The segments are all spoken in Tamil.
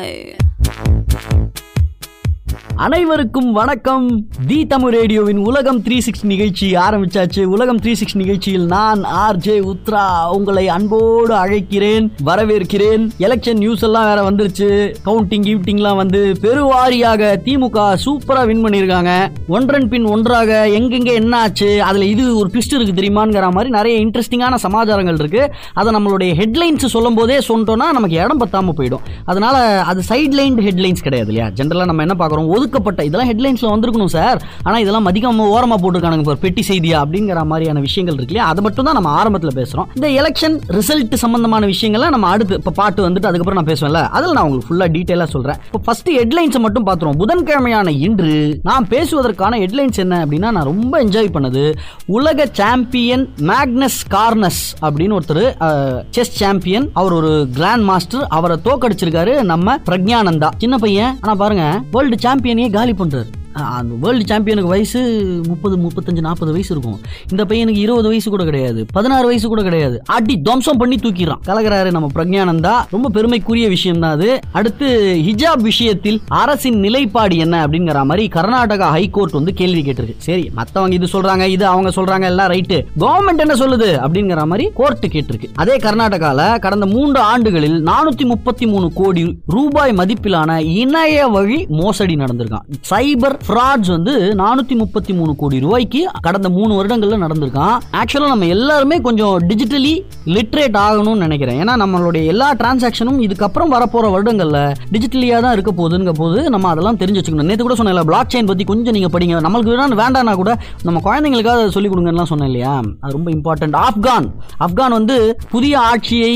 No. அனைவருக்கும் வணக்கம். தி தமிழ் ரேடியோவின் உலகம் த்ரீ சிக்ஸ் நிகழ்ச்சி ஆரம்பிச்சாச்சு. உலகம் த்ரீ சிக்ஸ் நிகழ்ச்சியில் நான் ஆர் ஜே உத்ரா. உங்களை அன்போடு அழைக்கிறேன் வரவேற்கிறேன். எலெக்ஷன் நியூஸ் எல்லாம் வேற வந்துருச்சு. கவுண்டிங் கிவுட்டிங்லாம் வந்து பெருவாரியாக திமுக சூப்பரா வின் பண்ணியிருக்காங்க. ஒன்றன் பின் ஒன்றாக எங்கெங்க என்ன ஆச்சு அதுல இது ஒரு ட்விஸ்ட் இருக்கு தெரியுமாங்கிற மாதிரி நிறைய இன்ட்ரெஸ்டிங்கான சமாச்சாரங்கள் இருக்கு. அதை நம்மளுடைய ஹெட்லைன்ஸ் சொல்லும் போதே சொன்னோம்னா நமக்கு இடம் பத்தாம போயிடும். அதனால அது சைட் லைன் ஹெட்லைன்ஸ் கிடையாது இல்லையா? ஜென்ரலா நம்ம என்ன பார்க்குறோம்? ஒடுக்கப்பட்ட இதெல்லாம் ஹெட்லைன்ஸில் வந்திருக்கணும் சார் ஆனா இதெல்லாம் மதிக்காம ஓரமா போட்டிருக்கானுங்க சார் பெட்டி செய்தியா அப்படிங்கிற மாதிரியான விஷயங்கள் இருக்கு இல்லையா? அதை மட்டும் தான் நம்ம ஆரம்பத்தில் பேசுறோம். இந்த எலெக்ஷன் ரிசல்ட் சம்பந்தமான விஷயங்கள்லாம் நம்ம அடுத்து இப்போ பாட்டு வந்துட்டு அதுக்கப்புறம் நான் பேசுவேன்ல. அதில் நான் உங்களுக்கு ஃபுல்லாக டீட்டெயிலாக சொல்றேன். இப்போ ஃபஸ்ட்டு ஹெட்லைன்ஸை மட்டும் பார்த்துருவோம் புதன்கிழமையான இன்று நான் பேசுவதற்கான ஹெட்லைன்ஸ் என்ன அப்படின்னா நான் ரொம்ப என்ஜாய் பண்ணது உலக சாம்பியன் மேக்னஸ் கார்னஸ் அப்படின்னு ஒருத்தர் செஸ் சாம்பியன் அவர் ஒரு கிராண்ட் மாஸ்டர் அவரை தோக்கடிச்சிருக்காரு நம்ம பிரக்ஞானந்தா. சின்ன பையன். ஆனா பாருங்க வேர்ல்டு சாம்பியன் சாம்பியனையே காலி பண்றாரு. அந்த வேர்ல்டு சாம்பியனுக்கு வயசு முப்பது முப்பத்தஞ்சு நாற்பது வயசு இருக்கும். இந்த பையனுக்கு இருபது வயசு கூட கிடையாது. பதினாறு வயசு கூட கிடையாது. அடி துவம்சம் பண்ணி தூக்கிடுறான். கலகிறாரு நம்ம பிரஜானந்தா ரொம்ப பெருமைக்குரிய விஷயம் தான் அது. அடுத்து ஹிஜாப் விஷயத்தில் அரசின் நிலைப்பாடு என்ன அப்படிங்கிற மாதிரி கர்நாடகா ஹைகோர்ட் வந்து கேள்வி கேட்டிருக்கு. சரி மத்தவங்க இது சொல்றாங்க இது அவங்க சொல்றாங்க எல்லாம் ரைட்டு. கவர்மெண்ட் என்ன சொல்லுது அப்படிங்கிற மாதிரி கோர்ட் கேட்டிருக்கு. அதே கர்நாடகால கடந்த மூன்று ஆண்டுகளில் நானூத்தி முப்பத்தி மூணு கோடி ரூபாய் மதிப்பிலான இணைய வழி மோசடி நடந்திருக்கான். சைபர் ஃப்ராட்ஸ் வந்து நானூத்தி முப்பத்தி மூணு கோடி ரூபாய்க்கு கடந்த மூணு வருடங்கள்ல நடந்திருக்கான். ஆக்சுவலா நம்ம எல்லாருமே கொஞ்சம் டிஜிட்டலி லிட்ரேட் ஆகணும்னு நினைக்கிறேன். ஏன்னா நம்மளுடைய எல்லா டிரான்சாக்ஷனும் இதுக்கப்புறம் வரப்போற வருடங்கள்ல டிஜிட்டலியா தான் இருக்க போகுதுங்க போது நம்ம அதெல்லாம் தெரிஞ்சு வச்சுக்கணும். நேற்று கூட சொன்னேன் பிளாக் செயின் பத்தி கொஞ்சம் நீங்க படிங்க. நம்மளுக்கு வேணா வேண்டாம்னா கூட நம்ம குழந்தைங்களுக்காக அதை சொல்லிக் கொடுங்கலாம் சொன்னேன் இல்லையா? அது ரொம்ப இம்பார்ட்டன்ட் ஆப்கான் ஆப்கான் வந்து புதிய ஆட்சியை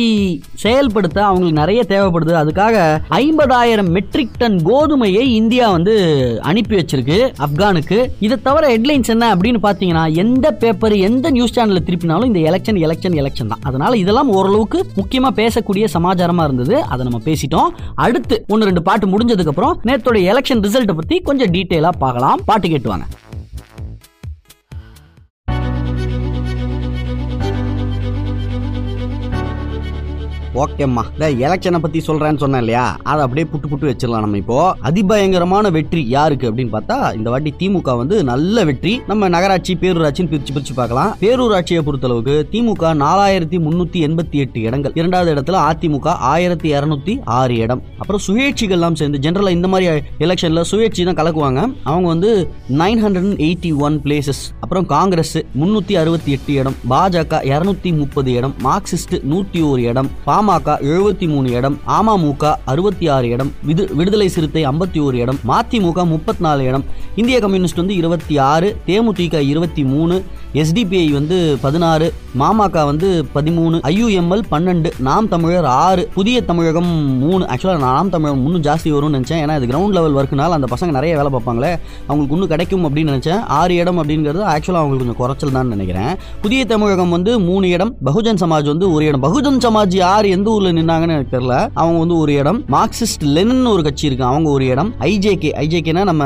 செயல்படுத்த அவங்களுக்கு நிறைய தேவைப்படுது. அதுக்காக ஐம்பதாயிரம் மெட்ரிக் டன் கோதுமையை இந்தியா வந்து அனுப்பி வச்சு ஆரம்பிச்சிருக்கு. ஆப்கானுக்கு. இதை தவிர ஹெட்லைன்ஸ் என்ன அப்படின்னு பார்த்தீங்கன்னா எந்த பேப்பர் எந்த நியூஸ் சேனல்ல திருப்பினாலும் இந்த எலெக்ஷன் எலெக்ஷன் எலெக்ஷன் தான். அதனால இதெல்லாம் ஓரளவுக்கு முக்கியமா பேசக்கூடிய சமாச்சாரமா இருந்தது. அதை நம்ம பேசிட்டோம். அடுத்து ஒன்னு ரெண்டு பாட்டு முடிஞ்சதுக்கு அப்புறம் நேத்தோட எலெக்ஷன் ரிசல்ட்டை பத்தி கொஞ்சம் டீட்டெயிலா பார்க்கலாம். பாட்டு கேட்டுவாங்க ஓகேம்மா இந்த எலெக்ஷனை பத்தி சொல்றேன்னு சொன்னேன் இல்லையா? அதை அப்படியே புட்டு புட்டு வச்சிடலாம் நம்ம இப்போ. அதிபயங்கரமான வெற்றி யாருக்கு அப்படின்னு பார்த்தா இந்த வாட்டி திமுக வந்து நல்ல வெற்றி. நம்ம நகராட்சி பேரூராட்சின்னு பிரிச்சு பிரிச்சு பார்க்கலாம். பேரூராட்சியை பொறுத்தளவுக்கு திமுக நாலாயிரத்தி முன்னூத்தி எண்பத்தி எட்டு இடங்கள். இரண்டாவது இடத்துல அதிமுக ஆயிரத்தி இருநூத்தி ஆறு இடம். அப்புறம் சுயேட்சிகள்லாம் சேர்ந்து ஜென்ரலா இந்த மாதிரி எலெக்ஷன்ல சுயேட்சி தான் கலக்குவாங்க. அவங்க வந்து nine hundred eighty one places அப்புறம் காங்கிரஸ் முன்னூத்தி அறுபத்தி எட்டு இடம். பாஜக இருநூத்தி முப்பது இடம். மார்க்சிஸ்ட் நூத்தி ஒரு இடம். பாமக எழுபத்தி மூணு இடம் அமமுக அறுபத்தி ஆறு இடம் விடு விடுதலை சிறுத்தை ஐம்பத்தி ஒரு இடம் மதிமுக முப்பத்தி நாலு இடம். இந்திய கம்யூனிஸ்ட் வந்து இருபத்தி ஆறு தேமுதிக இருபத்தி மூணு எஸ்டிபிஐ வந்து பதினாறு மாமக வந்து பதிமூணு ஐயுஎம்எல் பன்னெண்டு நாம் தமிழர் ஆறு புதிய தமிழகம் மூணு. ஆக்சுவலாக நாம் தமிழகம் இன்னும் ஜாஸ்தி வரும்னு நினச்சேன். ஏன்னா இது கிரவுண்ட் லெவல் ஒர்க்குனால அந்த பசங்க நிறைய வேலை பார்ப்பாங்களே. அவங்களுக்கு இன்னும் கிடைக்கும் அப்படின்னு நினச்சேன். ஆறு இடம் அப்படிங்கிறது ஆக்சுவலாக அவங்களுக்கு கொஞ்சம் குறைச்சல் தான் நினைக்கிறேன். புதிய தமிழகம் வந்து மூணு இடம் பகுஜன் சமாஜ் வந்து ஒரு இடம். பகுஜன் சமாஜ் யார் எந்த ஊர்ல நின்னாங்கன்னு எனக்கு தெரியல. அவங்க வந்து ஒரு இடம். மார்க்சிஸ்ட் லெனன் ஒரு கட்சி இருக்கு. அவங்க ஒரு இடம். ஐஜேகே ஐஜேகேனா நம்ம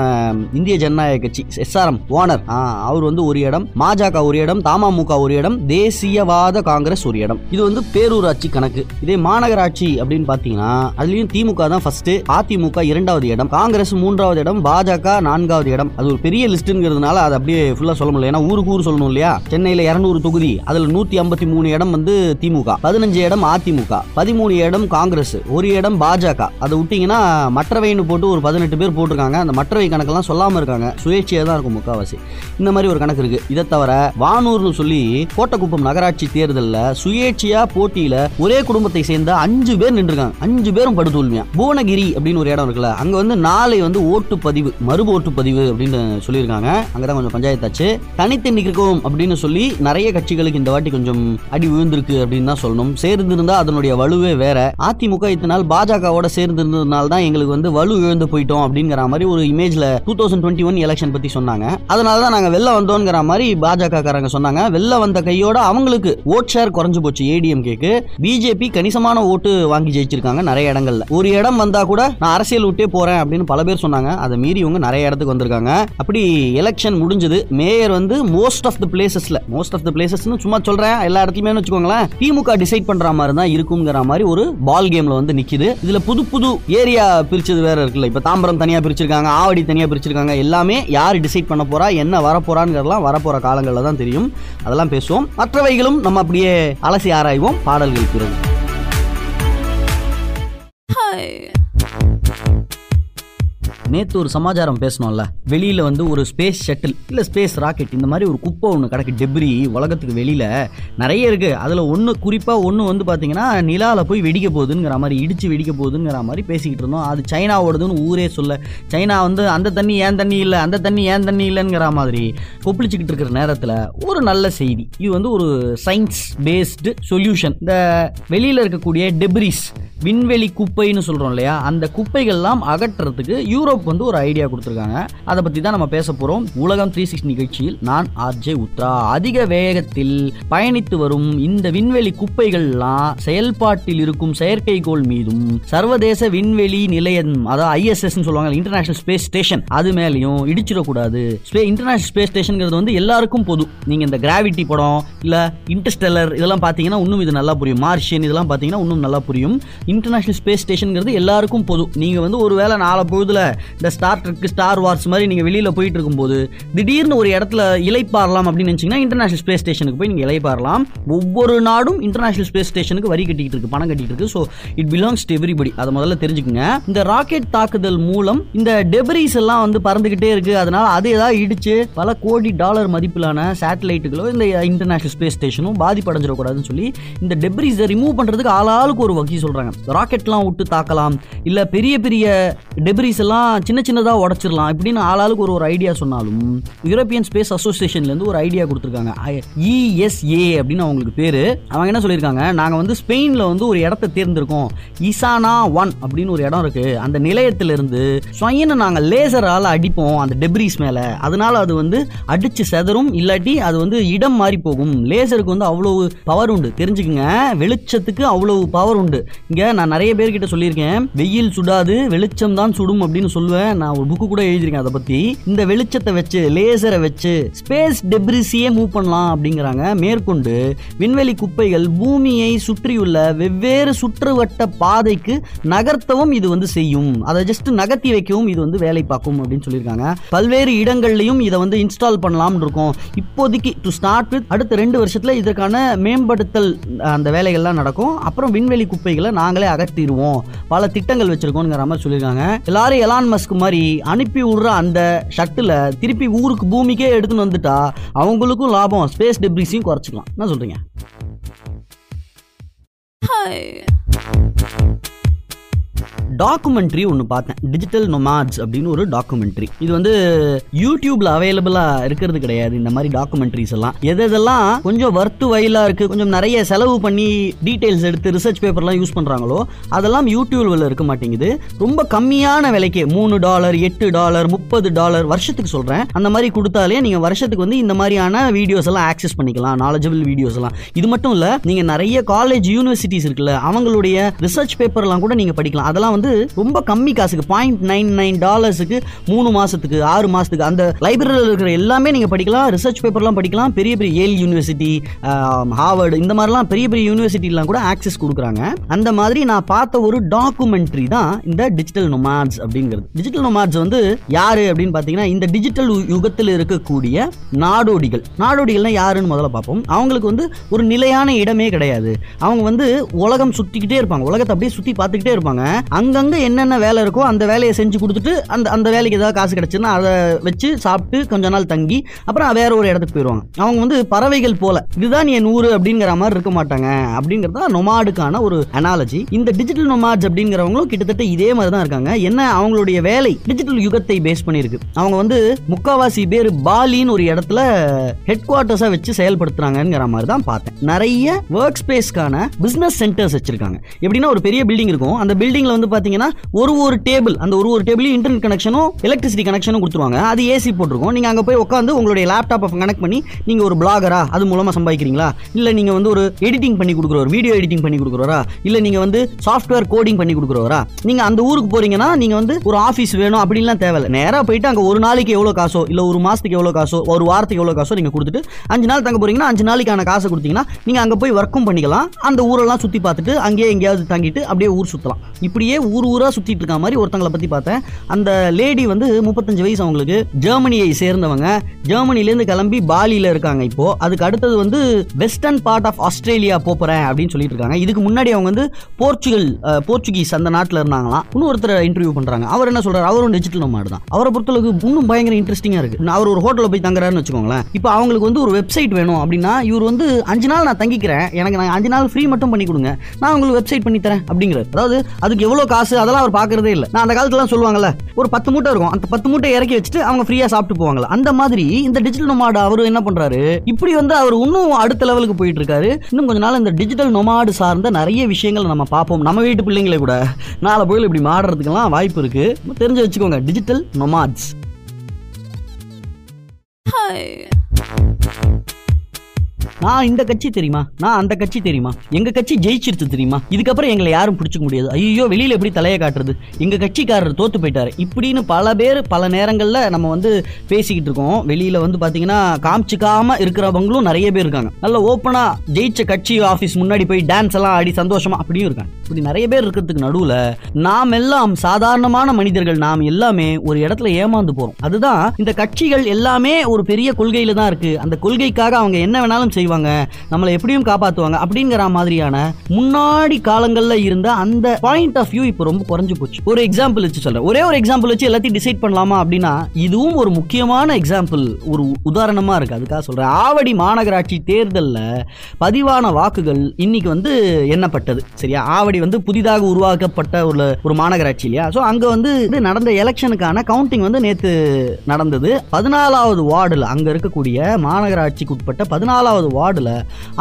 இந்திய ஜனநாயக கட்சி. எஸ்ஆர்எம் ஓனர் அவர் வந்து ஒரு இடம். பாஜக ஒரு இடம். தமாமுக ஒரு இடம். தேசியவாத காங்கிரஸ் ஒரு இடம். இது வந்து பேரூராட்சி கணக்கு. இதே மாநகராட்சி அப்படின்னு பாத்தீங்கன்னா அதுலயும் திமுக தான் ஃபர்ஸ்ட் அதிமுக இரண்டாவது இடம். காங்கிரஸ் மூன்றாவது இடம். பாஜக நான்காவது இடம். அது ஒரு பெரிய லிஸ்ட்ங்கிறதுனால அதை அப்படியே ஃபுல்லா சொல்ல முடியல. ஏன்னா ஊருக்கு ஊர் சொல்லணும் இல்லையா? சென்னையில இருநூறு தொகுதி. அதுல நூத்தி ஐம்பத்தி மூணு இடம் வந்து திமுக பதினஞ்சு இடம் அதிமுக பதிமூணு இடம் காங்கிரஸ் ஒரு இடம் பாஜக. அதை விட்டீங்கன்னா மற்றவைன்னு போட்டு ஒரு பதினெட்டு பேர் போட்டிருக்காங்க. அந்த மற்றவை கணக்கெல்லாம் சொல்லாம இருக்காங்க. சுயேட்சையா தான் இருக்கும் முக்காவாசி. இந்த மாதிரி ஒரு கணக்கு இருக்கு. இதை தவிர வானூர்னு சொல்லி கோட்டக்குப்பம் நகராட்சி தேர்தலில் சுயேட்சையா போட்டியில ஒரே குடும்பத்தை சேர்ந்த அஞ்சு பேர் நின்றுருக்காங்க. அஞ்சு பேரும் படுதோல்வியா? புவனகிரி அப்படின்னு ஒரு இடம் இருக்குல்ல அங்க வந்து நாளை வந்து ஓட்டு பதிவு மறு ஓட்டு பதிவு அப்படின்னு சொல்லியிருக்காங்க. அங்கதான் கொஞ்சம் பஞ்சாயத்தாச்சு. தனித்து நிற்கும் அப்படின்னு சொல்லி நிறைய கட்சிகளுக்கு இந்த வாட்டி கொஞ்சம் அடி விழுந்திருக்கு அப்படின்னு தான் சொல்லணும். சேர்ந்திருந்தா அதனுடைய வலுவே வேற. அதிமுக இத்தனால் நாள் பாஜகவோட சேர்ந்து இருந்ததுனால தான் எங்களுக்கு வந்து வலு இழந்து போயிட்டோம் அப்படிங்கிற மாதிரி ஒரு இமேஜ்ல two thousand twenty one election பத்தி சொன்னாங்க. அதனால தான் நாங்க வெளில வந்தோங்கிற மாதிரி பாஜக காரங்க சொன்னாங்க. வெளில வந்த கையோட அவங்களுக்கு ஓட் ஷேர் குறைஞ்சு போச்சு ஏடிஎம்கேக்கு பிஜேபி கணிசமான ஓட்டு வாங்கி ஜெயிச்சிருக்காங்க நிறைய இடங்கள்ல. ஒரு இடம் வந்தா கூட நான் அரசியல் விட்டே போறேன் அப்படின்னு பல பேர் சொன்னாங்க. அதை மீறி இவங்க நிறைய இடத்துக்கு வந்திருக்காங்க. அப்படி எலெக்ஷன் முடிஞ்சது. மேயர் வந்து மோஸ்ட் ஆஃப் த பிளேசஸ்ல மோஸ்ட் ஆஃப் த பிளேசஸ்னு சும்மா சொல்றேன். எல்லா இடத்துலயுமே வச்சுக்கோங்களேன். திமுக டிசைட் பண்ற மாதிரி தான் இருக்கும். ஆகுங்கிற மாதிரி ஒரு பால் கேம்ல வந்து நிக்குது. இதுல புது புது ஏரியா பிரிச்சது வேற இருக்குல்ல. இப்ப தாம்பரம் தனியா பிரிச்சிருக்காங்க ஆவடி தனியா பிரிச்சிருக்காங்க எல்லாமே யார் டிசைட் பண்ண போறா என்ன வரப்போறாங்கிறதெல்லாம் வரப்போற காலங்களில் தான் தெரியும். அதெல்லாம் பேசுவோம். மற்றவைகளும் நம்ம அப்படியே அலசி ஆராய்வோம். பாடல்கள் பிறகு. நேற்று ஒரு சமாச்சாரம் பேசணும்ல. வெளியில் வந்து ஒரு ஸ்பேஸ் ஷட்டில் இல்லை ஸ்பேஸ் ராக்கெட் இந்த மாதிரி ஒரு குப்பை ஒன்று கிடக்கு டெப்ரி உலகத்துக்கு வெளியில். நிறைய இருக்குது அதில் ஒன்று குறிப்பாக ஒன்று வந்து பார்த்தீங்கன்னா நிலாவில் போய் வெடிக்க போகுதுங்கிற மாதிரி இடித்து வெடிக்க போகுதுங்கிற மாதிரி பேசிக்கிட்டு இருந்தோம். அது சைனாவோடதுன்னு ஊரே சொல்ல. சைனா வந்து அந்த தண்ணி ஏன் தண்ணி இல்லை அந்த தண்ணி ஏன் தண்ணி இல்லைங்கிற மாதிரி கொப்பளிச்சுக்கிட்டு இருக்கிற நேரத்தில் ஒரு நல்ல செய்தி. இது வந்து ஒரு சயின்ஸ் பேஸ்டு சொல்யூஷன் இந்த வெளியில் இருக்கக்கூடிய டெப்ரிஸ் விண்வெளி குப்பைன்னு சொல்கிறோம் இல்லையா? அந்த குப்பைகள்லாம் அகற்றுறதுக்கு யூரோப் வந்து ஒரு ஐடியா கொடுத்துருக்காங்க. அதை பற்றி தான் நம்ம பேச போகிறோம் உலகம் த்ரீ சிக்ஸ் நிகழ்ச்சியில் நான் ஆர்ஜே உத்ரா. அதிக வேகத்தில் பயணித்து வரும் இந்த விண்வெளி குப்பைகள்லாம் செயல்பாட்டில் இருக்கும் செயற்கைக்கோள் மீதும் சர்வதேச விண்வெளி நிலையம் அதாவது ஐஎஸ்எஸ் சொல்லுவாங்க இன்டர்நேஷனல் ஸ்பேஸ் ஸ்டேஷன் அது மேலேயும் இடிச்சிடக்கூடாது. ஸ்பே இன்டர்நேஷனல் ஸ்பேஸ் ஸ்டேஷன்ங்கிறது வந்து எல்லாருக்கும் பொது. நீங்கள் இந்த கிராவிட்டி படம் இல்லை இன்டர்ஸ்டெல்லர் இதெல்லாம் பார்த்தீங்கன்னா இன்னும் இது நல்லா புரியும். மார்ஷியன் இதெல்லாம் பார்த்தீங்கன்னா இன்னும் நல்லா புரியும். இன்டர்நேஷனல் ஸ்பேஸ் ஸ்டேஷனுங்கிறது எல்லாருக்கும் பொது. நீங்கள் வந்து ஒரு வேளை நாலு பொழுதுல இந்த ஸ்டார் ட்ரெக் ஸ்டார் வார்ஸ் மாதிரி நீங்கள் வெளியில் போயிட்டு இருக்கும்போது திடீர்னு ஒரு இடத்துல இலைப்பாரலாம் அப்படின்னு நினச்சிங்கன்னா இன்டர்நேஷனல் ஸ்பேஸ் ஸ்டேஷனுக்கு போய் நீங்கள் இலைப்பாரலாம் ஒவ்வொரு நாடும் இன்டர்நேஷனல் ஸ்பேஸ் ஸ்டேஷனுக்கு வரி கட்டிட்டு இருக்கு பணம் கட்டிட்டு இருக்கு. So it belongs to everybody அதை முதல்ல தெரிஞ்சுக்கங்க. இந்த ராக்கெட் தாக்குதல் மூலம் இந்த டெபரிஸ் எல்லாம் வந்து பறந்துகிட்டே இருக்கு. அதனால அது ஏதாவது இடிச்சு பல கோடி டாலர் மதிப்பிலான சேட்டலைட்டுகளோ இந்த இன்டர்நேஷனல் ஸ்பேஸ் ஸ்டேஷனும் பாதிப்படைஞ்சிடக்கூடாதுன்னு சொல்லி இந்த டெப்ரிஸை ரிமூவ் பண்ணுறதுக்கு ஆளாளுக்கு ஒரு வகி சொல்கிறாங்க ராக்கெட்லாம் விட்டு தாக்கலாம். இல்லை பெரிய பெரிய டெப்ரிஸ் எல்லாம் சின்ன சின்னதாக உடச்சிடலாம் இப்படின்னு ஆளாளுக்கு ஒரு ஒரு ஐடியா சொன்னாலும் யூரோப்பியன் ஸ்பேஸ் அசோசியேஷன்லேருந்து ஒரு ஐடியா கொடுத்துருக்காங்க. இஎஸ்ஏ அப்படின்னு அவங்களுக்கு பேர். அவங்க என்ன சொல்லியிருக்காங்க? நாங்கள் வந்து ஸ்பெயினில் வந்து ஒரு இடத்த தேர்ந்தெடுக்கோம். இசானா ஒன் அப்படின்னு ஒரு இடம் இருக்குது அந்த நிலையத்திலிருந்து இருந்து நாங்கள் லேசரால் அடிப்போம் அந்த டெப்ரிஸ் மேலே. அதனால் அது வந்து அடித்து செதறும். இல்லாட்டி அது வந்து இடம் மாறி போகும். லேசருக்கு வந்து அவ்வளவு பவர் உண்டு. தெரிஞ்சுக்கங்க. வெளிச்சத்துக்கு அவ்வளவு பவர் உண்டு. இங்கே நான் நிறைய பேர்கிட்ட சொல்லியிருக்கேன் வெயில் சுடாது வெளிச்சம் தான் சுடும் அப்படின்னு சொல்லுவேன். நான் ஒரு புக்கு கூட எழுதியிருக்கேன் அதை பத்தி. இந்த வெளிச்சத்தை வச்சு லேசரை வச்சு ஸ்பேஸ் டெப்ரிஸியே மூவ் பண்ணலாம் அப்படிங்கிறாங்க. மேற்கொண்டு விண்வெளி குப்பைகள் பூமியை சுற்றியுள்ள வெவ்வேறு சுற்றுவட்ட பாதைக்கு நகர்த்தவும் இது வந்து செய்யும். அதை ஜஸ்ட் நகர்த்தி வைக்கவும் இது வந்து வேலை பார்க்கும் அப்படின்னு சொல்லியிருக்காங்க. பல்வேறு இடங்கள்லையும் இதை வந்து இன்ஸ்டால் பண்ணலாம்னு இருக்கோம். இப்போதைக்கு டு ஸ்டார்ட் வித் அடுத்த ரெண்டு வருஷத்தில் இதற்கான மேம்படுத்தல் அந்த வேலைகள்லாம் நடக்கும். அப்புறம் விண்வெளி குப்பைகளை நாங்களே அகற்றிடுவோம். பல திட்டங்கள் வச்சிருக்கோங்கிற மாதிரி சொல்லியிருக்காங்க. எல்லாரும் எலான் மஸ்க் மாதிரி அனுப்பி விடுற அந்த ஷட்டில் திருப்பி ஊருக்கு பூமிக்கே எடுத்துன்னு வந்துட்டா அவங்களுக்கும் லாபம் ஸ்பேஸ் டெப்ரிஸையும் குறைச்சிக்கலாம். என்ன சொல்றீங்க? டாக்குமெண்ட்ரி ஒன்று பார்த்தேன். டிஜிட்டல் நொமாட்ஸ் அப்படின்னு ஒரு டாக்குமெண்ட்ரி இது வந்து யூடியூப்ல அவைலபிளா இருக்கிறது கிடையாது. இந்த மாதிரி டாக்குமெண்ட்ரிஸ் எல்லாம். எது எதெல்லாம் கொஞ்சம் வர்த்து வயலா இருக்கு கொஞ்சம் நிறைய செலவு பண்ணி டீடைல்ஸ் எடுத்து ரிசர்ச் பேப்பர்லாம் யூஸ் பண்றாங்களோ அதெல்லாம் யூடியூப்ல இருக்க மாட்டேங்குது. ரொம்ப கம்மியான விலைக்கு மூணு டாலர் எட்டு டாலர் முப்பது டாலர் வருஷத்துக்கு சொல்றேன். அந்த மாதிரி கொடுத்தாலே நீங்க வருஷத்துக்கு வந்து இந்த மாதிரியான வீடியோஸ் எல்லாம் ஆக்சஸ் பண்ணிக்கலாம் நாலேஜபிள் வீடியோஸ் எல்லாம். இது மட்டும் இல்ல நீங்க நிறைய காலேஜ் யூனிவர்சிட்டிஸ் இருக்குல்ல அவங்களுடைய ரிசர்ச் பேப்பர்லாம் கூட நீங்க படிக்கலாம். அதெல்லாம் வந்து ரொம்ப கம்மி காசுக்கு பாயிண்ட் நைன் நைன் டாலர்ஸுக்கு மூணு மாசத்துக்கு ஆறு மாசத்துக்கு அந்த லைப்ரரியில் இருக்கிற எல்லாமே நீங்க படிக்கலாம் ரிசர்ச் பேப்பர்லாம் படிக்கலாம் பெரிய பெரிய ஏல் யூனிவர்சிட்டி ஹார்வர்டு இந்த மாதிரிலாம் பெரிய பெரிய யூனிவர்சிட்டிலாம் கூட ஆக்சஸ் கொடுக்குறாங்க. அந்த மாதிரி நான் பார்த்த ஒரு டாக்குமெண்ட்ரி தான் இந்த டிஜிட்டல் நொமாட்ஸ் அப்படிங்கிறது. டிஜிட்டல் நொமாட்ஸ் வந்து யாரு அப்படின்னு பார்த்தீங்கன்னா இந்த டிஜிட்டல் யுகத்தில் இருக்கக்கூடிய நாடோடிகள். நாடோடிகள்னா யாருன்னு முதல்ல பார்ப்போம். அவங்களுக்கு வந்து ஒரு நிலையான இடமே கிடையாது. அவங்க வந்து உலகம் சுத்திக்கிட்டே இருப்பாங்க. உலகத்தை அப்படியே சுத்தி பார்த்துக்கிட்டே இருப்பாங்க. அங்கங்கே என்னென்ன வேலை இருக்கோ அந்த வேலையை செஞ்சு கொடுத்துட்டு அந்த அந்த வேலைக்கு ஏதாவது காசு கிடச்சுன்னா அதை வச்சு சாப்பிட்டு கொஞ்ச நாள் தங்கி அப்புறம் வேற ஒரு இடத்துக்கு போயிடுவாங்க. அவங்க வந்து பறவைகள் போல இதுதான் என் ஊர் அப்படிங்கிற மாதிரி இருக்க மாட்டாங்க. அப்படிங்கிறது தான் நொமாடுக்கான ஒரு அனாலஜி இந்த டிஜிட்டல் நொமாட்ஸ் அப்படிங்கிறவங்களும் கிட்டத்தட்ட இதே மாதிரி தான் இருக்காங்க. என்ன அவங்களுடைய வேலை டிஜிட்டல் யுகத்தை பேஸ் பண்ணியிருக்கு. அவங்க வந்து முக்காவாசி பேர் பாலின்னு ஒரு இடத்துல ஹெட் குவார்ட்டர்ஸாக வச்சு செயல்படுத்துறாங்கிற மாதிரி தான் பார்த்தேன். நிறைய ஒர்க் ஸ்பேஸ்க்கான பிஸ்னஸ் சென்டர்ஸ் வச்சிருக்காங்க. எப்படின்னா ஒரு பெரிய பில்டிங் இருக்கும். அந்த பில்டிங்ல வந்து பார்த்தீங்கன்னா பார்த்தீங்கன்னா ஒரு ஒரு டேபிள் அந்த ஒரு ஒரு டேபிளையும் இன்டர்நெட் கனெக்ஷனும் எலக்ட்ரிசிட்டி கனெக்ஷனும் கொடுத்துருவாங்க. அது ஏசி போட்டிருக்கும். நீங்கள் அங்கே போய் உட்காந்து உங்களுடைய லேப்டாப்பை கனெக்ட் பண்ணி நீங்கள் ஒரு பிளாகரா அது மூலமாக சம்பாதிக்கிறீங்களா? இல்லை நீங்கள் வந்து ஒரு எடிட்டிங் பண்ணி கொடுக்குறவர் வீடியோ எடிட்டிங் பண்ணி கொடுக்குறவரா? இல்லை நீங்கள் வந்து சாஃப்ட்வேர் கோடிங் பண்ணி கொடுக்குறவரா? நீங்கள் அந்த ஊருக்கு போறீங்கன்னா நீங்கள் வந்து ஒரு ஆஃபீஸ் வேணும் அப்படின்லாம் தேவையில்லை நேராக போயிட்டு அங்கே ஒரு நாளைக்கு எவ்வளோ காசோ இல்லை ஒரு மாதத்துக்கு எவ்வளோ காசோ ஒரு வாரத்துக்கு எவ்வளோ காசோ நீங்கள் கொடுத்துட்டு அஞ்சு நாள் தங்க போறீங்கன்னா அஞ்சு நாளைக்கான காசை கொடுத்தீங்கன்னா நீங்கள் அங்கே போய் ஒர்க்கும் பண்ணிக்கலாம். அந்த ஊரெல்லாம் சுற்றி பார்த்துட்டு அங்கேயே எங்கேயாவது தங்கிட்டு அப்படியே ஊர் சுற்றலாம் இப்படியே ஊர் ஊராக சுற்றிட்டு இருக்க மாதிரி ஒருத்தங்களை பற்றி பார்த்தேன். அந்த லேடி வந்து முப்பத்தஞ்சு வயசு அவங்களுக்கு. ஜெர்மனியை சேர்ந்தவங்க. ஜெர்மனிலேருந்து கிளம்பி பாலியில் இருக்காங்க இப்போ. அதுக்கு அடுத்தது வந்து வெஸ்டர்ன் பார்ட் ஆஃப் ஆஸ்திரேலியா போகிறேன் அப்படின்னு சொல்லிட்டு இருக்காங்க. இதுக்கு முன்னாடி அவங்க வந்து போர்ச்சுகல் போர்ச்சுகீஸ் அந்த நாட்டில் இருந்தாங்களாம். இன்னும் ஒருத்தர் இன்டர்வியூ பண்ணுறாங்க அவர் என்ன சொல்றாரு? அவரும் டிஜிட்டல் நோமாடு தான். அவரை பொறுத்தளவுக்கு இன்னும் பயங்கர இன்ட்ரெஸ்டிங்காக இருக்கு. அவர் ஒரு ஹோட்டலில் போய் தங்குறாருன்னு வச்சுக்கோங்களேன். இப்போ அவங்களுக்கு வந்து ஒரு வெப்சைட் வேணும் அப்படின்னா இவர் வந்து அஞ்சு நாள் நான் தங்கிக்கிறேன். எனக்கு நான் அஞ்சு நாள் ஃப்ரீ மட்டும் பண்ணி கொடுங்க. நான் உங்களுக்கு வெப்சைட் பண்ணி தரேன் அப்படிங்கிறார். அதாவது அதுக்கு எவ்வளோ காசு அதெல்லாம் அவர் பாக்குறதே இல்லை. நான் அந்த காலத்துலாம் சொல்லுவாங்கல்ல ஒரு பத்து மூட்டை இருக்கும். அந்த பத்து மூட்டை இறக்கி வச்சுட்டு அவங்க ஃப்ரீயாக சாப்பிட்டு போவாங்க அந்த மாதிரி இந்த டிஜிட்டல் நொமாடு அவர் என்ன பண்றாரு? இப்படி வந்து அவர் இன்னும் அடுத்த லெவலுக்கு போயிட்டு இருக்காரு. இன்னும் கொஞ்ச நாள் இந்த டிஜிட்டல் நொமாடு சார்ந்த நிறைய விஷயங்கள் நம்ம பார்ப்போம். நம்ம வீட்டு பிள்ளைங்களே கூட. நாளை போய் இப்படி மாடுறதுக்கெல்லாம் வாய்ப்பு இருக்கு. தெரிஞ்சு வச்சுக்கோங்க டிஜிட்டல் நொமாட்ஸ் நான் இந்த கட்சி தெரியுமா? நான் அந்த கட்சி தெரியுமா? எங்க கட்சி ஜெயிச்சிருச்சு தெரியுமா? இதுக்கப்புறம் எங்களை யாரும் பிடிச்சிக்க முடியாது. ஐயோ வெளியில எப்படி தலையை காட்டுறது? எங்க கட்சிக்காரர் தோத்து போயிட்டாரு. இப்படின்னு பல பேர் பல நேரங்களில் நம்ம வந்து பேசிக்கிட்டு இருக்கோம். வெளியில வந்து பாத்தீங்கன்னா காமிச்சிக்காம இருக்கிறவங்களும் நிறைய பேர் இருக்காங்க. நல்ல ஓப்பனா ஜெயிச்ச கட்சி ஆஃபீஸ் முன்னாடி போய் டான்ஸ் எல்லாம் ஆடி சந்தோஷமா அப்படியும் இருக்காங்க. இப்படி நிறைய பேர் இருக்கிறதுக்கு நடுவில் நாம் எல்லாம் சாதாரணமான மனிதர்கள் நாம் எல்லாமே ஒரு இடத்துல ஏமாந்து போறோம். அதுதான் இந்த கட்சிகள் எல்லாமே ஒரு பெரிய கொள்கையில தான் இருக்கு. அந்த கொள்கைக்காக அவங்க என்ன வேணாலும் செய்வாங்க. நம்மளை எப்படியும் காப்பாத்துவாங்க அப்படிங்கிற மாதிரியான முன்னாடி காலங்கள்ல இருந்த அந்த பாயிண்ட் ஆஃப் வியூ இப்போ ரொம்ப குறைஞ்சு போச்சு. ஒரு எக்ஸாம்பிள் வச்சு சொல்றேன். ஒரே ஒரு எக்ஸாம்பிள் வச்சு எல்லாத்தையும் டிசைட் பண்ணலாமா அப்படின்னா இதுவும் ஒரு முக்கியமான எக்ஸாம்பிள் ஒரு உதாரணமா இருக்கு. அதுக்காக சொல்றேன். ஆவடி மாநகராட்சி தேர்தலில் பதிவான வாக்குகள் இன்னைக்கு வந்து எண்ணப்பட்டது சரியா? ஆவடி வந்து புதிதாக உருவாக்கப்பட்ட ஒரு ஒரு மாநகராட்சி இல்லையா? ஸோ அங்க வந்து இது நடந்த எலெக்ஷனுக்கான கவுண்டிங் வந்து நேத்து நடந்தது. பதினாலாவது வார்டுல அங்க இருக்கக்கூடிய மாநகராட்சிக்கு உட்பட்ட பதினாலாவது வார்டில்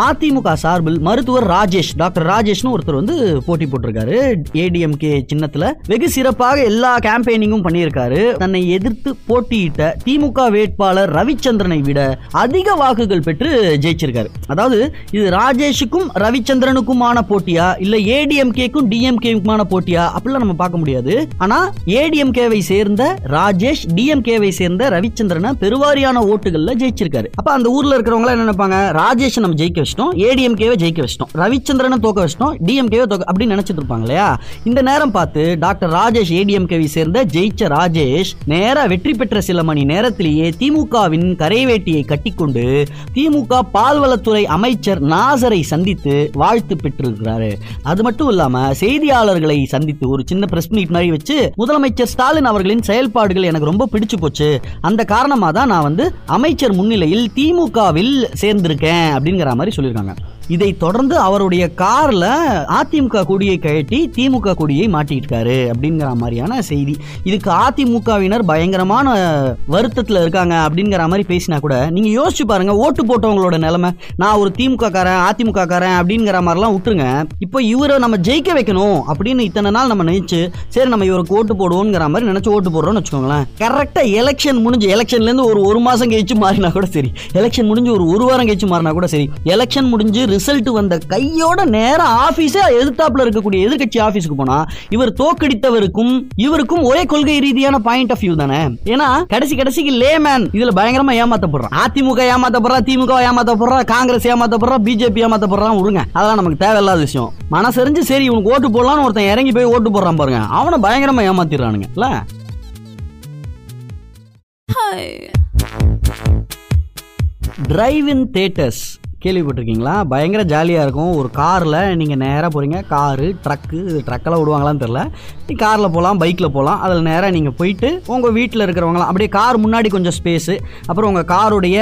அதிமுக சார்பில் மருத்துவர் ராஜேஷ் டாக்டர் ராஜேஷ்னு ஒருத்தர் வந்து போட்டி போட்டிருக்காரு. ஏடிஎம்கே சின்னத்தில். வெகு சிறப்பாக எல்லா கேம்பெயினிங்கும் பண்ணியிருக்காரு. தன்னை எதிர்த்து போட்டியிட்ட திமுக வேட்பாளர் ரவிச்சந்திரனை விட அதிக வாக்குகள் பெற்று ஜெயிச்சிருக்காரு. அதாவது இது ராஜேஷுக்கும் ரவிச்சந்திரனுக்குமான போட்டியா இல்ல ஏடிஎம்கேக்கும் டிஎம்கேக்குமான போட்டியா? அப்படிலாம் நம்ம பார்க்க முடியாது. ஆனா ஏடிஎம்கேவை சேர்ந்த ராஜேஷ் டிஎம்கேவை சேர்ந்த ரவிச்சந்திரனை பெருவாரியான ஓட்டுகள்ல ஜெயிச்சிருக்காரு. அப்ப அந்த ஊர்ல இருக்கிறவங்க என்ன நினைப்பாங்க? ராஜேஷ் நம்ம ஜெயிக்க வச்சிட்டோம் ஏடிஎம்கேவை ஜெயிக்க வச்சிட்டோம் ரவிச்சந்திரனை தோக்க வச்சிட்டோம் டிஎம்கேவை தோக்க அப்படின்னு நினச்சிட்டு இருப்பாங்க இல்லையா இந்த நேரம் பார்த்து டாக்டர் ராஜேஷ் ஏடிஎம்கேவை சேர்ந்த ஜெயிச்ச ராஜேஷ் நேராக வெற்றி பெற்ற சில மணி நேரத்திலேயே திமுகவின் கரைவேட்டியை கட்டிக்கொண்டு திமுக பால்வளத்துறை அமைச்சர் நாசரை சந்தித்து வாழ்த்து பெற்றிருக்கிறாரு. அது மட்டும் இல்லாம செய்தியாளர்களை சந்தித்து ஒரு சின்ன பிரஸ் மீட் மாதிரி வச்சு முதலமைச்சர் ஸ்டாலின் அவர்களின் செயல்பாடுகள் எனக்கு ரொம்ப பிடிச்சு போச்சு. அந்த காரணமா தான் நான் வந்து அமைச்சர் முன்னிலையில் திமுகவில் சேர்ந்திருக்கேன். அப்படிங்கிற மாதிரி சொல்லியிருக்காங்க. இதை தொடர்ந்து அவருடைய கார்ல அதிமுக கொடியை கழட்டி திமுக கொடியை மாட்டியிருக்காரு அப்படிங்கிற மாதிரியான செய்தி. இதுக்கு அதிமுகவினர் பயங்கரமான வருத்தத்தில் இருக்காங்க அப்படிங்கிற மாதிரி பேசினா கூட நீங்க யோசிச்சு பாருங்க ஓட்டு போட்டவங்களோட நிலைமை. நான் ஒரு திமுக காரன் அதிமுக காரன் அப்படிங்கிற மாதிரிலாம் விட்டுருங்க. இப்போ இவரை நம்ம ஜெயிக்க வைக்கணும் அப்படின்னு இத்தனை நாள் நம்ம நினைச்சு சரி நம்ம இவருக்கு ஓட்டு போடுவோங்கிற மாதிரி நினைச்சு ஓட்டு போடுறோம்னு வச்சுக்கோங்களேன். கரெக்டா எலெக்ஷன் முடிஞ்சு எலெக்ஷன்ல இருந்து ஒரு ஒரு மாசம் கழிச்சு மாறினா கூட சரி. எலெக்ஷன் முடிஞ்சு ஒரு ஒரு வாரம் கழிச்சு மாறினா கூட சரி. எலெக்ஷன் முடிஞ்சு ரிசல்ட் வந்த கையோட நேரா ஆபீஸே எதிர்த்தாப்புல இருக்கக்கூடிய எதிர்க்கட்சி ஆபீஸ்க்கு போனா இவர் தோக்கடித்தவருக்கும் இவருக்கும் ஒரே கொள்கை ரீதியான பாயிண்ட் ஆஃப் வியூ தானே. ஏன்னா கடைசி கடைசிக்கு லேமேன் இதுல பயங்கரமா ஏமாத்தப்படுறான். அதிமுக ஏமாத்தப்படுறா திமுக ஏமாத்தப்படுறா காங்கிரஸ் ஏமாத்தப்படுறா பிஜேபி ஏமாத்தப்படுறான் விடுங்க. அதெல்லாம் நமக்கு தேவையில்லாத விஷயம். மனசறிஞ்சு சரி இவனுக்கு ஓட்டு போடலாம்னு ஒருத்தன் இறங்கி போய் ஓட்டு போடுறான் பாருங்க. அவனை பயங்கரமா ஏமாத்திடுறானுங்க. இல்ல? டிரைவ் இன் தேட்டர்ஸ் கேள்விப்பட்டிருக்கீங்களா? பயங்கர ஜாலியாக இருக்கும். ஒரு காரில் நீங்கள் நேராக போகிறீங்க காரு ட்ரக்கு ட்ரக்கெல்லாம் விடுவாங்களான்னு தெரில நீ காரில் போகலாம் பைக்கில் போகலாம் அதில் நேராக நீங்கள் போயிட்டு உங்கள் வீட்டில் இருக்கிறவங்களாம் அப்படியே கார் முன்னாடி கொஞ்சம் ஸ்பேஸு அப்புறம் உங்கள் காருடைய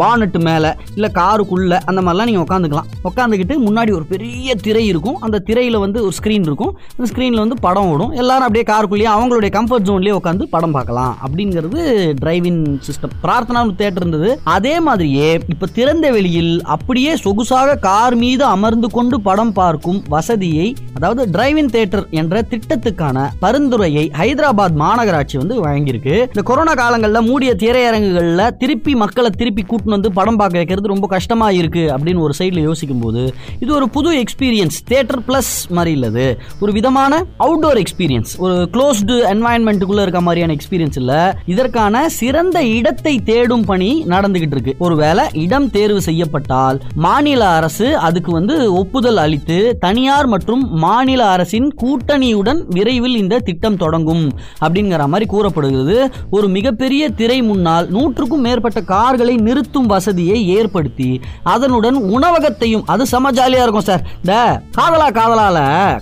பானட்டு மேலே இல்லை காருக்குள்ளே அந்த மாதிரிலாம் நீங்கள் உட்காந்துக்கலாம். உட்காந்துக்கிட்டு முன்னாடி ஒரு பெரிய திரை இருக்கும். அந்த திரையில் வந்து ஒரு ஸ்க்ரீன் இருக்கும். அந்த ஸ்க்ரீனில் வந்து படம் ஓடும். எல்லாரும் அப்படியே காருக்குள்ளேயே அவங்களுடைய கம்ஃபர்ட் ஜோன்லேயே உட்காந்து படம் பார்க்கலாம். அப்படிங்கிறது டிரைவிங் சிஸ்டம் பிரார்த்தனா தேட்டர் இருந்தது. அதே மாதிரியே இப்போ திறந்த வெளியில் அப்படியே சொகுசாக கார் மீது அமர்ந்து கொண்டு படம் பார்க்கும் வசதியை அதாவது டிரைவின் தியேட்டர் என்ற திட்டத்துக்கான பரிந்துரையை ஹைதராபாத் மாநகராட்சி வந்து வழங்கியிருக்கு. இந்த கொரோனா காலங்களில் மூடிய திரையரங்குகளில் திருப்பி மக்களை திருப்பி கூட்டின்னு வந்து படம் பார்க்க வைக்கிறது ரொம்ப கஷ்டமா இருக்கு அப்படின்னு ஒரு சைடில் யோசிக்கும் போது இது ஒரு புது எக்ஸ்பீரியன்ஸ் தியேட்டர் பிளஸ் மாதிரி இல்லது ஒரு விதமான அவுட்டோர் எக்ஸ்பீரியன்ஸ் ஒரு க்ளோஸ்டு என்வாயன்மெண்ட்டுக்குள்ள இருக்க மாதிரியான எக்ஸ்பீரியன்ஸ் இல்ல. இதற்கான சிறந்த இடத்தை தேடும் பணி நடந்துகிட்டு இருக்கு. ஒருவேளை இடம் தேர்வு செய்யப்பட்டால் மாநில அரசு அதுக்கு வந்து ஒப்புதல் அளித்து தனியார் மற்றும் மாநில அரசின் கூட்டணியுடன் விரைவில் இந்த திட்டம் தொடங்கும் அப்படிங்கிற மாதிரி கூறப்படுகிறது. ஒரு மிகப்பெரிய திரை முன்னால் நூற்றுக்கும் மேற்பட்ட கார்களை நிறுத்தும் வசதியை ஏற்படுத்தி அதனுடன் உணவகத்தையும் அது செம ஜாலியா இருக்கும் சார். இந்த காதலா காதலால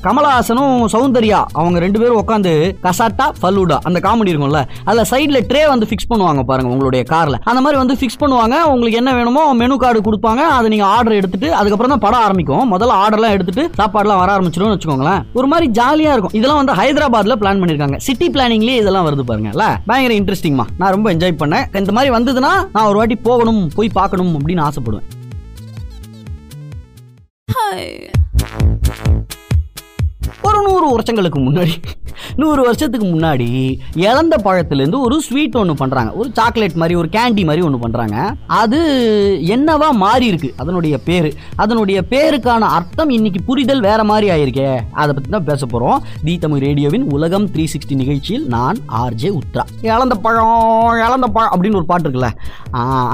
கமலஹாசனும் சௌந்தர்யா அவங்க ரெண்டு பேரும் உட்காந்து கசாட்டா ஃபலூடா அந்த காமெடி இருக்கும்ல அதுல சைடுல ட்ரே வந்து ஃபிக்ஸ் பண்ணுவாங்க பாருங்க உங்களுடைய கார்ல அந்த மாதிரி வந்து ஃபிக்ஸ் பண்ணுவாங்க உங்களுக்கு என்ன வேணுமோ மெனு கார்டு கொடுப்பாங்க அதை நீங்க ஆர்டர் எடுத்துட்டு அதுக்கப்புறம் தான் படம் ஆரம்பிக்கும். முதல்ல ஆர்டர்லாம் எடுத்துட்டு சாப்பாடுலாம் வர ஆரம்பிச்சிடும் வச்சுக்கோங்களேன். ஒரு மாதிரி ஜாலியா இருக்கும். இதெல்லாம் வந்து ஹைதராபாத்ல பிளான் பண்ணிருக்காங்க. சிட்டி பிளானிங்லயே இதெல்லாம் வருது பாருங்கல்ல. பயங்கர இன்ட்ரெஸ்டிங்மா நான் ரொம்ப என்ஜாய் பண்ணேன். இந்த மாதிரி வந்ததுன்னா நான் ஒரு வாட்டி போகணும் போய் பார்க்கணும் அப்படின்னு ஆசைப்படுவேன். ஒரு நூறு வருஷங்களுக்கு முன்னாடி. நூறு வருஷத்துக்கு முன்னாடி இழந்த பழத்துலேருந்து ஒரு ஸ்வீட் ஒன்று பண்ணுறாங்க ஒரு சாக்லேட் மாதிரி ஒரு கேண்டி மாதிரி ஒன்று பண்ணுறாங்க அது என்னவா மாறி இருக்கு? அதனுடைய பேர். அதனுடைய பேருக்கான அர்த்தம் இன்னைக்கு புரிதல் வேற மாதிரி ஆயிருக்கே. அதை பற்றி தான் பேச போகிறோம் தி தமிழ் ரேடியோவின் உலகம் த்ரீ சிக்ஸ்டி நிகழ்ச்சியில் நான் ஆர்ஜே உத்ரா. இழந்த பழம் இழந்த பழம் அப்படின்னு ஒரு பாட்டு இருக்குல்ல.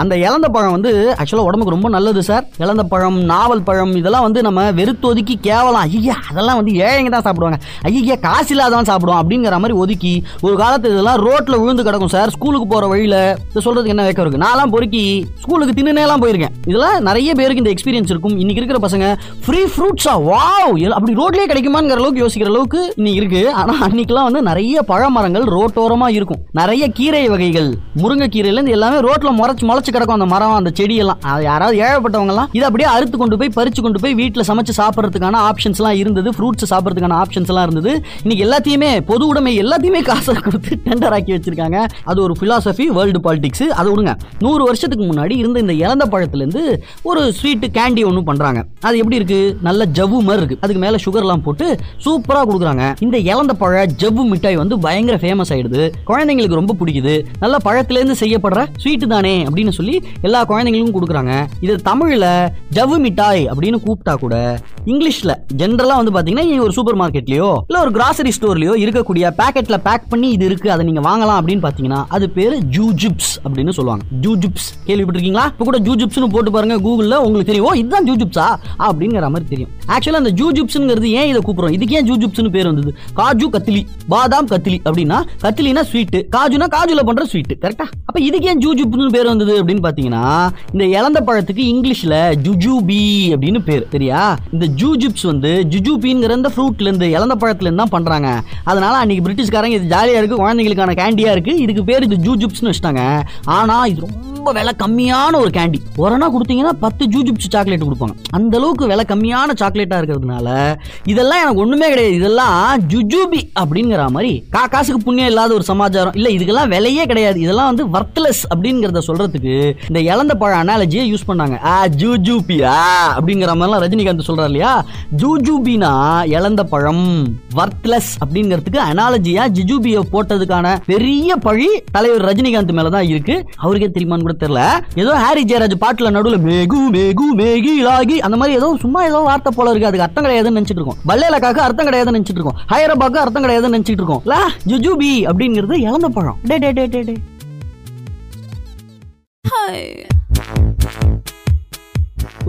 அந்த இழந்த பழம் வந்து ஆக்சுவலாக உடம்புக்கு ரொம்ப நல்லது சார். இழந்த பழம் நாவல் பழம் இதெல்லாம் வந்து நம்ம வெறுத்தொதுக்கி கேவலம். ஐயா அதெல்லாம் வந்து ஏழைங்க தான் சாப்பிடுவாங்க. ஐயா காசு இல்லாதவன் சாப்பிடுவான் அப்படிங்கிற மாதிரி ஒதுக்கி ஒரு காலத்து இதெல்லாம் ரோட்டில் விழுந்து கிடக்கும் சார். ஸ்கூலுக்கு போகிற வழியில இது சொல்றதுக்கு என்ன வைக்க இருக்கு? நான்லாம் பொறுக்கி ஸ்கூலுக்கு தின்னுனேலாம் போயிருக்கேன். இதெல்லாம் நிறைய பேருக்கு இந்த எக்ஸ்பீரியன்ஸ் இருக்கும். இன்னைக்கு இருக்கிற பசங்க ஃப்ரீ ஃப்ரூட்ஸா வாவ் அப்படி ரோட்லேயே கிடைக்குமாங்கிற அளவுக்கு யோசிக்கிற அளவுக்கு இன்னைக்கு இருக்கு. ஆனால் அன்னைக்கெல்லாம் வந்து நிறைய பழமரங்கள் ரோட்டோரமாக இருக்கும். நிறைய கீரை வகைகள் முருங்கைக்கீரையிலேருந்து எல்லாமே ரோட்டில் முறைச்சு முளைச்சு கிடக்கும் அந்த மரம் அந்த செடியெல்லாம். அது யாராவது ஏழப்பட்டவங்கலாம் இதை அப்படியே அறுத்து கொண்டு போய் பறிச்சு கொண்டு போய் வீட்டில் சமைச்சு சாப்பிட்றதுக்கான ஆப்ஷன்ஸ்லாம் இருந்தது. ஃப்ரூட்ஸ் சாப்பிட்றதுக்கான ஆப்ஷன்ஸ்லாம் இருந்தது. இன்னைக்கு எல்லாத்தையுமே பொது உடைமை எல்லாத்தையுமே காசை கொடுத்து டெண்டர் ஆக்கி வச்சிருக்காங்க. அது ஒரு பிலாசபி வேர்ல்டு பாலிடிக்ஸ் அது விடுங்க. நூறு வருஷத்துக்கு முன்னாடி இருந்த இந்த இறந்த பழத்துலேருந்து ஒரு ஸ்வீட்டு கேண்டி ஒன்று பண்றாங்க. அது எப்படி இருக்கு? நல்ல ஜவ்வு மாதிரி இருக்கு. அதுக்கு மேல சுகர்லாம் போட்டு சூப்பரா கொடுக்குறாங்க. இந்த இறந்த பழ ஜவ்வு மிட்டாய் வந்து பயங்கர ஃபேமஸ் ஆயிடுது. குழந்தைங்களுக்கு ரொம்ப பிடிக்குது. நல்ல பழத்துலேருந்து செய்யப்படுற ஸ்வீட் தானே அப்படின்னு சொல்லி எல்லா குழந்தைங்களுக்கும் கொடுக்குறாங்க. இது தமிழ்ல ஜவ்வு மிட்டாய் அப்படின்னு கூப்பிட்டா கூட இங்கிலீஷ்ல ஜென்ரலாக வந்து பாத்தீங்கன்னா ஒரு சூப்பர் மார்க்கெட்லயோ இல்லை ஒரு கிராசரி ஸ்டோர்லயோ இருக்கக்கூடிய பேக்கெட்ல பேக் பண்ணி இது இருக்கு அதை நீங்க வாங்கலாம் அப்படின்னு பாத்தீங்கன்னா அது பேரு ஜூஜிப்ஸ் அப்படின்னு சொல்லுவாங்க. ஜூஜிப்ஸ் கேள்விப்பட்டிருக்கீங்களா? இப்ப கூட ஜூஜுப்ஸ்னு போட்டு பாருங்க கூகுள்ல உங்களுக்கு தெரியும். ஓ இதுதான் ஜூஜிப்ஸா அப்படிங்கிற மாதிரி தெரியும். ஆக்சுவலா அந்த ஜூஜிப்ஸ்ங்கிறது ஏன் இதை கூப்பிடுறோம்? இதுக்கு ஏன் ஜூஜுப்ஸ்னு பேர் வந்தது? காஜு கத்திலி பாதாம் கத்திலி அப்படின்னா கத்திலினா ஸ்வீட் காஜுனா காஜுல பண்ற ஸ்வீட் கரெக்டா அப்ப இதுக்கு ஏன் ஜூஜுப்னு பேர் வந்தது அப்படின்னு பாத்தீங்கன்னா இந்த இழந்த பழத்துக்கு இங்கிலீஷ்ல ஜுஜூபி அப்படின்னு பேர் சரியா இந்த ஜூஜிப்ஸ் வந்து ஜுஜூபிங்கிற இந்த ஃப்ரூட்ல இருந்து இளந்த பழத்துல இருந்து தான் பண்றாங்க. அத அன்னைக்கு பிரிட்டிஷ்காரங்க இது ஜாலியாக இருக்கு குழந்தைங்களுக்கான கேண்டியா இருக்கு. இதுக்கு பேர் இது ஜூஜுப்ஸ்னு வச்சுட்டாங்க. ஆனா இது ரொம்ப விலை கம்மியான ஒரு கேண்டி ஒரணா கொடுத்தீங்கன்னா பத்து ஜூஜிப்ஸ் சாக்லேட் கொடுப்பாங்க. அந்த அளவுக்கு விலை கம்மியான சாக்லேட்டா இருக்கிறதுனால இதெல்லாம் எனக்கு ஒண்ணுமே கிடையாது. இதெல்லாம் ஜுஜூபி அப்படிங்கிற மாதிரி கா காசுக்கு புண்ணியம் இல்லாத ஒரு சமாச்சாரம். இல்ல இதுக்கெல்லாம் விலையே கிடையாது. இதெல்லாம் வந்து வர்த்லெஸ் அப்படிங்கறத சொல்றதுக்கு இந்த இழந்த பழ அனாலஜியை யூஸ் பண்ணாங்க. ஆ ஜூஜூபியா அப்படிங்கிற மாதிரிலாம் ரஜினிகாந்த் சொல்றாரு இல்லையா? ஜூஜூபினா இழந்த பழம் வர்த்லெஸ் அப்படிங்கிறதுக்கு அனாலஜியா ஜிஜூபியை போட்டதுக்கான பெரிய பழி தலைவர் ரஜினிகாந்த் மேலதான் இருக்கு. அவருக்கே தெரியுமான்னு கூட தெரியல. ஏதோ ஹாரி ஜெயராஜ் பாட்டுல நடுவுல மேகு மேகு மேகி லாகி அந்த மாதிரி ஏதோ சும்மா ஏதோ வார்த்தை போல இருக்கு. அதுக்கு அர்த்தம் கிடையாதுன்னு நினைச்சிட்டு இருக்கோம். பல்லேலக்காக்கு அர்த்தம் கிடையாதுன்னு நினைச்சிட்டு இருக்கோம். ஹைரபாக்கு அர்த்தம் கிடையாதுன்னு நினைச்சிட்டு இருக்கோம். லா அப்படிங்கிறது இழந்த பழம். டே டே டே டே டே.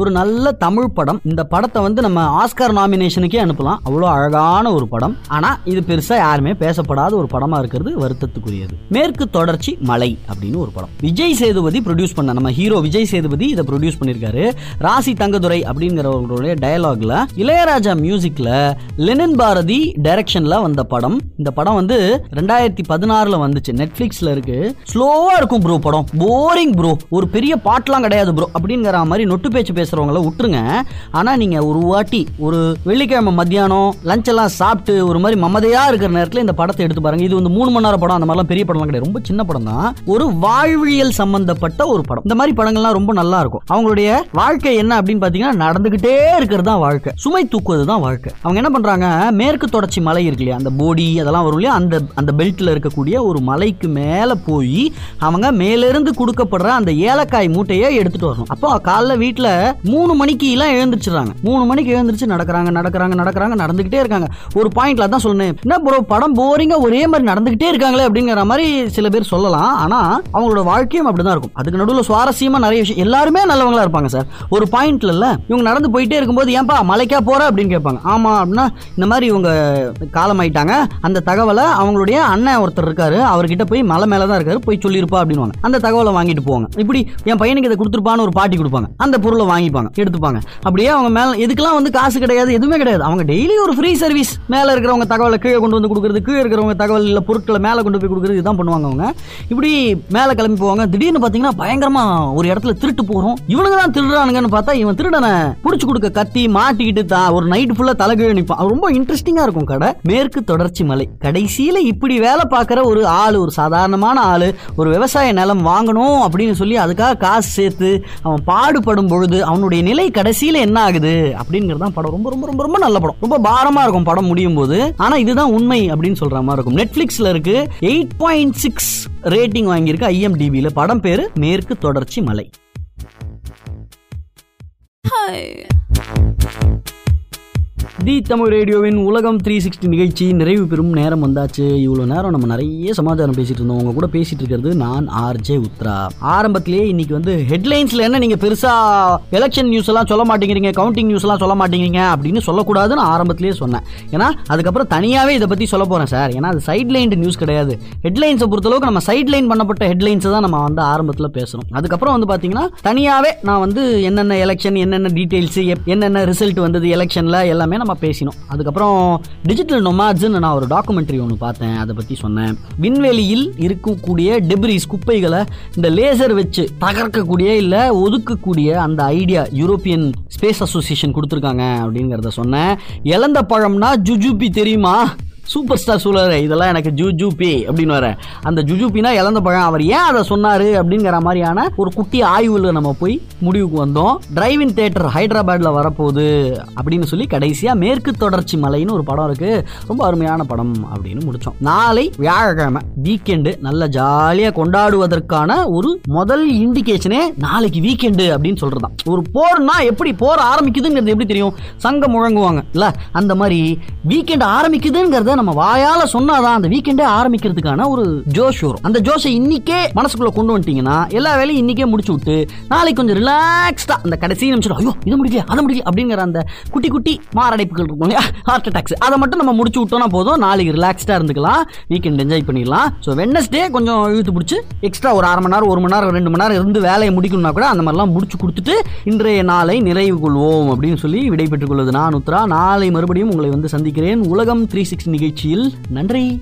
ஒரு நல்ல தமிழ் படம். இந்த படத்தை வந்து நம்ம ஆஸ்கார் நாமினேஷனுக்கே அனுப்பலாம். அவ்வளோ அழகான ஒரு படம். ஆனா இது பெருசா யாருமே பேசப்படாத ஒரு படமா இருக்கிறது வருத்தத்துக்குரியது. மேற்கு தொடர்ச்சி மலை அப்படின்னு ஒரு படம். விஜய் சேதுபதி ப்ரொடியூஸ் பண்ண நம்ம ஹீரோ விஜய் சேதுபதி இதை ப்ரொடியூஸ் பண்ணியிருக்காரு. ராசி தங்கதுரை அப்படிங்கிறவங்களுடைய டயலாக்ல இளையராஜா மியூசிக்ல லெனின் பாரதி டைரக்ஷன்ல வந்த படம். இந்த படம் வந்து ரெண்டாயிரத்தி பதினாறுல வந்துச்சு. நெட்ஃபிளிக்ஸ்ல இருக்கு. ஸ்லோவா இருக்கும் ப்ரோ படம். போரிங் ப்ரோ ஒரு பெரிய பாட்டெலாம் கிடையாது ப்ரோ அப்படிங்கிற மாதிரி நொட்டு பேச்சு பேசுகிறவங்களை விட்டுருங்க. ஆனால் நீங்கள் ஒரு வாட்டி ஒரு வெள்ளிக்கிழமை மத்தியானம் லஞ்செல்லாம் சாப்பிட்டு ஒரு மாதிரி மமதையா இருக்கிற நேரத்தில் இந்த படத்தை எடுத்து பாருங்கள் இது வந்து மூணு மணி நேரம் படம் அந்த மாதிரிலாம் பெரிய படம்லாம் கிடையாது. ரொம்ப சின்ன படம் தான். ஒரு வாழ்வியல் சம்பந்தப்பட்ட ஒரு படம். இந்த மாதிரி படங்கள்லாம் ரொம்ப நல்லா இருக்கும். அவங்களுடைய வாழ்க்கை என்ன அப்படின்னு பார்த்தீங்கன்னா நடந்துகிட்டே இருக்கிறது தான் வாழ்க்கை. சுமை தூக்குவது தான் வாழ்க்கை. அவங்க என்ன பண்ணுறாங்க மேற்கு தொடர்ச்சி மலை இருக்கு இல்லையா? அந்த போடி அதெல்லாம் வரும் இல்லையா? அந்த அந்த பெல்ட்டில் இருக்கக்கூடிய ஒரு மலைக்கு மேலே போய் அவங்க மேலிருந்து கொடுக்கப்படுற அந்த ஏலக்காய் மூட்டையை எடுத்துகிட்டு வரணும். அப்போ காலைல வீட்டில் மூணு மணிக்கு எல்லாம் எழுந்திரிச்சிடுறாங்க. மூணு மணிக்கு எழுந்திரிச்சு நடக்கிறாங்க நடக்கிறாங்க நடக்கிறாங்க நடந்துகிட்டே இருக்காங்க. ஒரு பாயிண்ட்ல தான் சொன்னேன். என்ன ப்ரோ படம் போரிங்கா ஒரே மாதிரி நடந்துகிட்டே இருக்காங்களே அப்படிங்கிற மாதிரி சில பேர் சொல்லலாம். ஆனா அவங்களோட வாழ்க்கையும் அப்படிதான் இருக்கும். அதுக்கு நடுவில் சுவாரஸ்யமா நிறைய விஷயம். எல்லாருமே நல்லவங்களா இருப்பாங்க சார். ஒரு பாயிண்ட்ல இல்ல. இவங்க நடந்து போயிட்டே இருக்கும்போது ஏன்பா மலைக்கா போற? அப்படின்னு கேட்பாங்க. ஆமா அப்படின்னா இந்த மாதிரி இவங்க காலமாயிட்டாங்க. அந்த தகவலை அவங்களுடைய அண்ணன் ஒருத்தர் இருக்காரு. அவர்கிட்ட போய் மலை மேல தான் இருக்காரு. போய் சொல்லியிருப்பா அப்படின்னு அந்த தகவலை வாங்கிட்டு போவாங்க. இப்படி என் பையனுக்கு இதை கொடுத்துருப்பான்னு ஒரு பாட்டி கொடுப்பாங்க. அந்த பொருளை வாங்கி வாங்கிப்பாங்க எடுத்துப்பாங்க. அப்படியே அவங்க மேல இதுக்கெல்லாம் வந்து காசு கிடையாது எதுவுமே கிடையாது. அவங்க டெய்லி ஒரு ஃப்ரீ சர்வீஸ் மேல இருக்கிறவங்க தகவலை கீழே கொண்டு வந்து கொடுக்குறது கீழே இருக்கிறவங்க தகவல் இல்ல பொருட்களை மேல கொண்டு போய் கொடுக்குறது இதுதான் பண்ணுவாங்க அவங்க. இப்படி மேல கிளம்பி போவாங்க. திடீர்னு பாத்தீங்கன்னா பயங்கரமா ஒரு இடத்துல திருட்டு போறோம். இவனுங்க தான் திருடுறானுங்கன்னு பார்த்தா இவன் திருடனை புடிச்சு கொடுக்க கத்தி மாட்டிக்கிட்டு தான் ஒரு நைட் ஃபுல்லா தலைகீழ நிற்பான் ரொம்ப இன்ட்ரெஸ்டிங்கா இருக்கும் கடை. மேற்கு தொடர்ச்சி மலை. கடைசியில இப்படி வேலை பார்க்குற ஒரு ஆளு ஒரு சாதாரணமான ஆளு ஒரு விவசாய நிலம் வாங்கணும் அப்படின்னு சொல்லி அதுக்காக காசு சேர்த்து அவன் பாடுபடும் பொழுது அவனுடைய நிலை கடைசியில என்ன ஆகுது அப்படிங்கிறது தான் படம். ரொம்ப ரொம்ப ரொம்ப ரொம்ப நல்ல படம். ரொம்ப பாரமா இருக்கும் படம் முடியும் போது ஆனா இதுதான் உண்மை அப்படின்னு சொல்ற மாதிரி இருக்கும். நெட்ஃபிளிக்ஸ்ல இருக்கு. எயிட் பாயிண்ட் சிக்ஸ் ரேட்டிங் வாங்கியிருக்கு ஐஎம்டிபியில படம் பேரு மேற்கு தொடர்ச்சி மலை. தி தமிழ் ரேடியோவின் உலகம் த்ரீ சிக்ஸ்டி நிகழ்ச்சி நிறைவு பெறும் நேரம் வந்தாச்சு. இவ்வளோ நேரம் நம்ம நிறைய சமாச்சாரம் பேசிட்டு இருந்தோம். உங்க கூட பேசிட்டு இருக்கிறது நான் ஆர்ஜே உத்ரா. ஆரம்பத்திலேயே இன்னைக்கு வந்து ஹெட்லைன்ஸ்ல என்ன நீங்க பெருசா எலெக்ஷன் நியூஸ் எல்லாம் சொல்ல மாட்டேங்கிறீங்க கவுண்டிங் நியூஸ் எல்லாம் சொல்ல மாட்டேங்கிறீங்க அப்படின்னு சொல்லக்கூடாதுன்னு ஆரம்பத்திலேயே சொன்னேன். ஏன்னா அதுக்கப்புறம் தனியாவே இதை பத்தி சொல்ல போறேன் சார். ஏன்னா அது சைட்லைன்டு நியூஸ் கிடையாது. ஹெட்லைன்ஸை பொறுத்தளவுக்கு நம்ம சைட்லைன் பண்ணப்பட்ட ஹெட்லைன்ஸ் தான் நம்ம வந்து ஆரம்பத்தில் பேசணும். அதுக்கப்புறம் வந்து பாத்தீங்கன்னா தனியாவே நான் வந்து என்னென்ன எலெக்ஷன் என்னென்ன டீடைல்ஸ் என்னென்ன ரிசல்ட் வந்தது எலெக்ஷன்ல எல்லாமே நம்ம பேசினோம். அதுக்கப்புறம் டிஜிட்டல் நொமாட்ஸ்னு நான் ஒரு டாக்குமெண்ட்ரி ஒன்று பார்த்தேன் அதை பற்றி சொன்னேன். விண்வெளியில் இருக்கக்கூடிய டெப்ரிஸ் குப்பைகளை இந்த லேசர் வச்சு தகர்க்கக்கூடிய இல்லை ஒதுக்கக்கூடிய அந்த ஐடியா யூரோப்பியன் ஸ்பேஸ் அசோசியேஷன் கொடுத்துருக்காங்க அப்படிங்கிறத சொன்னேன். இழந்த பழம்னா ஜுஜுபி தெரியுமா? சூப்பர் ஸ்டார் சொல்லுவார் இதெல்லாம் எனக்கு ஜூஜூபி அப்படின்னு வர. அந்த ஜுஜூபினா இழந்த பழம். அவர் ஏன் அதை சொன்னாரு அப்படிங்கிற மாதிரியான ஒரு குட்டி ஆய்வில் நம்ம போய் முடிவுக்கு வந்தோம். டிரைவின் தேட்டர் ஹைதராபாத்ல வரப்போகுது அப்படின்னு சொல்லி கடைசியாக மேற்கு தொடர்ச்சி மலைன்னு ஒரு படம் இருக்கு. ரொம்ப அருமையான படம் அப்படின்னு முடிச்சோம். நாளை வியாழக்கிழமை வீக்கெண்டு நல்ல ஜாலியாக கொண்டாடுவதற்கான ஒரு முதல் இண்டிகேஷனே நாளைக்கு வீக்கெண்டு அப்படின்னு சொல்றதுதான். ஒரு போர்னா எப்படி போர் ஆரம்பிக்குதுங்கிறது எப்படி தெரியும்? சங்கம் முழங்குவாங்க இல்ல? அந்த மாதிரி வீக்கெண்ட் ஆரம்பிக்குதுங்கிறத நம்ம வாயால சொன்னாதான் அந்த வீக்கெண்டே ஆரம்பிக்கிறதுக்கான ஒரு ஜோஷ் வரும். அந்த ஜோஷை இன்னைக்கே மனசுக்குள்ள கொண்டு வந்துட்டீங்கன்னா எல்லா வேலையும் இன்னைக்கே முடிச்சு விட்டு நாளைக்கு கொஞ்சம் ரிலாக்ஸ்டா அந்த கடைசி நிமிஷம் ஐயோ இது முடியல அதை முடியல அப்படிங்கிற அந்த குட்டி குட்டி மாரடைப்புகள் இருக்கும் இல்லையா? ஹார்ட் அட்டாக்ஸ் அதை மட்டும் நம்ம முடிச்சு விட்டோம்னா போதும். நாளைக்கு ரிலாக்ஸ்டா இருந்துக்கலாம். வீக்கெண்ட் என்ஜாய் பண்ணிடலாம். ஸோ வெட்னஸ்டே கொஞ்சம் இழுத்து பிடிச்சி எக்ஸ்ட்ரா ஒரு அரை மணி நேரம் ஒரு மணி நேரம் ரெண்டு மணி நேரம் இருந்து வேலையை முடிக்கணும்னா கூட அந்த மாதிரிலாம் முடிச்சு கொடுத்துட்டு இன்றைய நாளை நிறைவு கொள்வோம் அப்படின்னு சொல்லி விடைபெற்றுக் கொள்வது நான் உத்ரா நாளை மறுபடியும் உங்களை வந்து சந்திக்கிறேன். உலகம் த்ரீ சிக்ஸ்டி நிகழ்ச்சியில் நன்றி.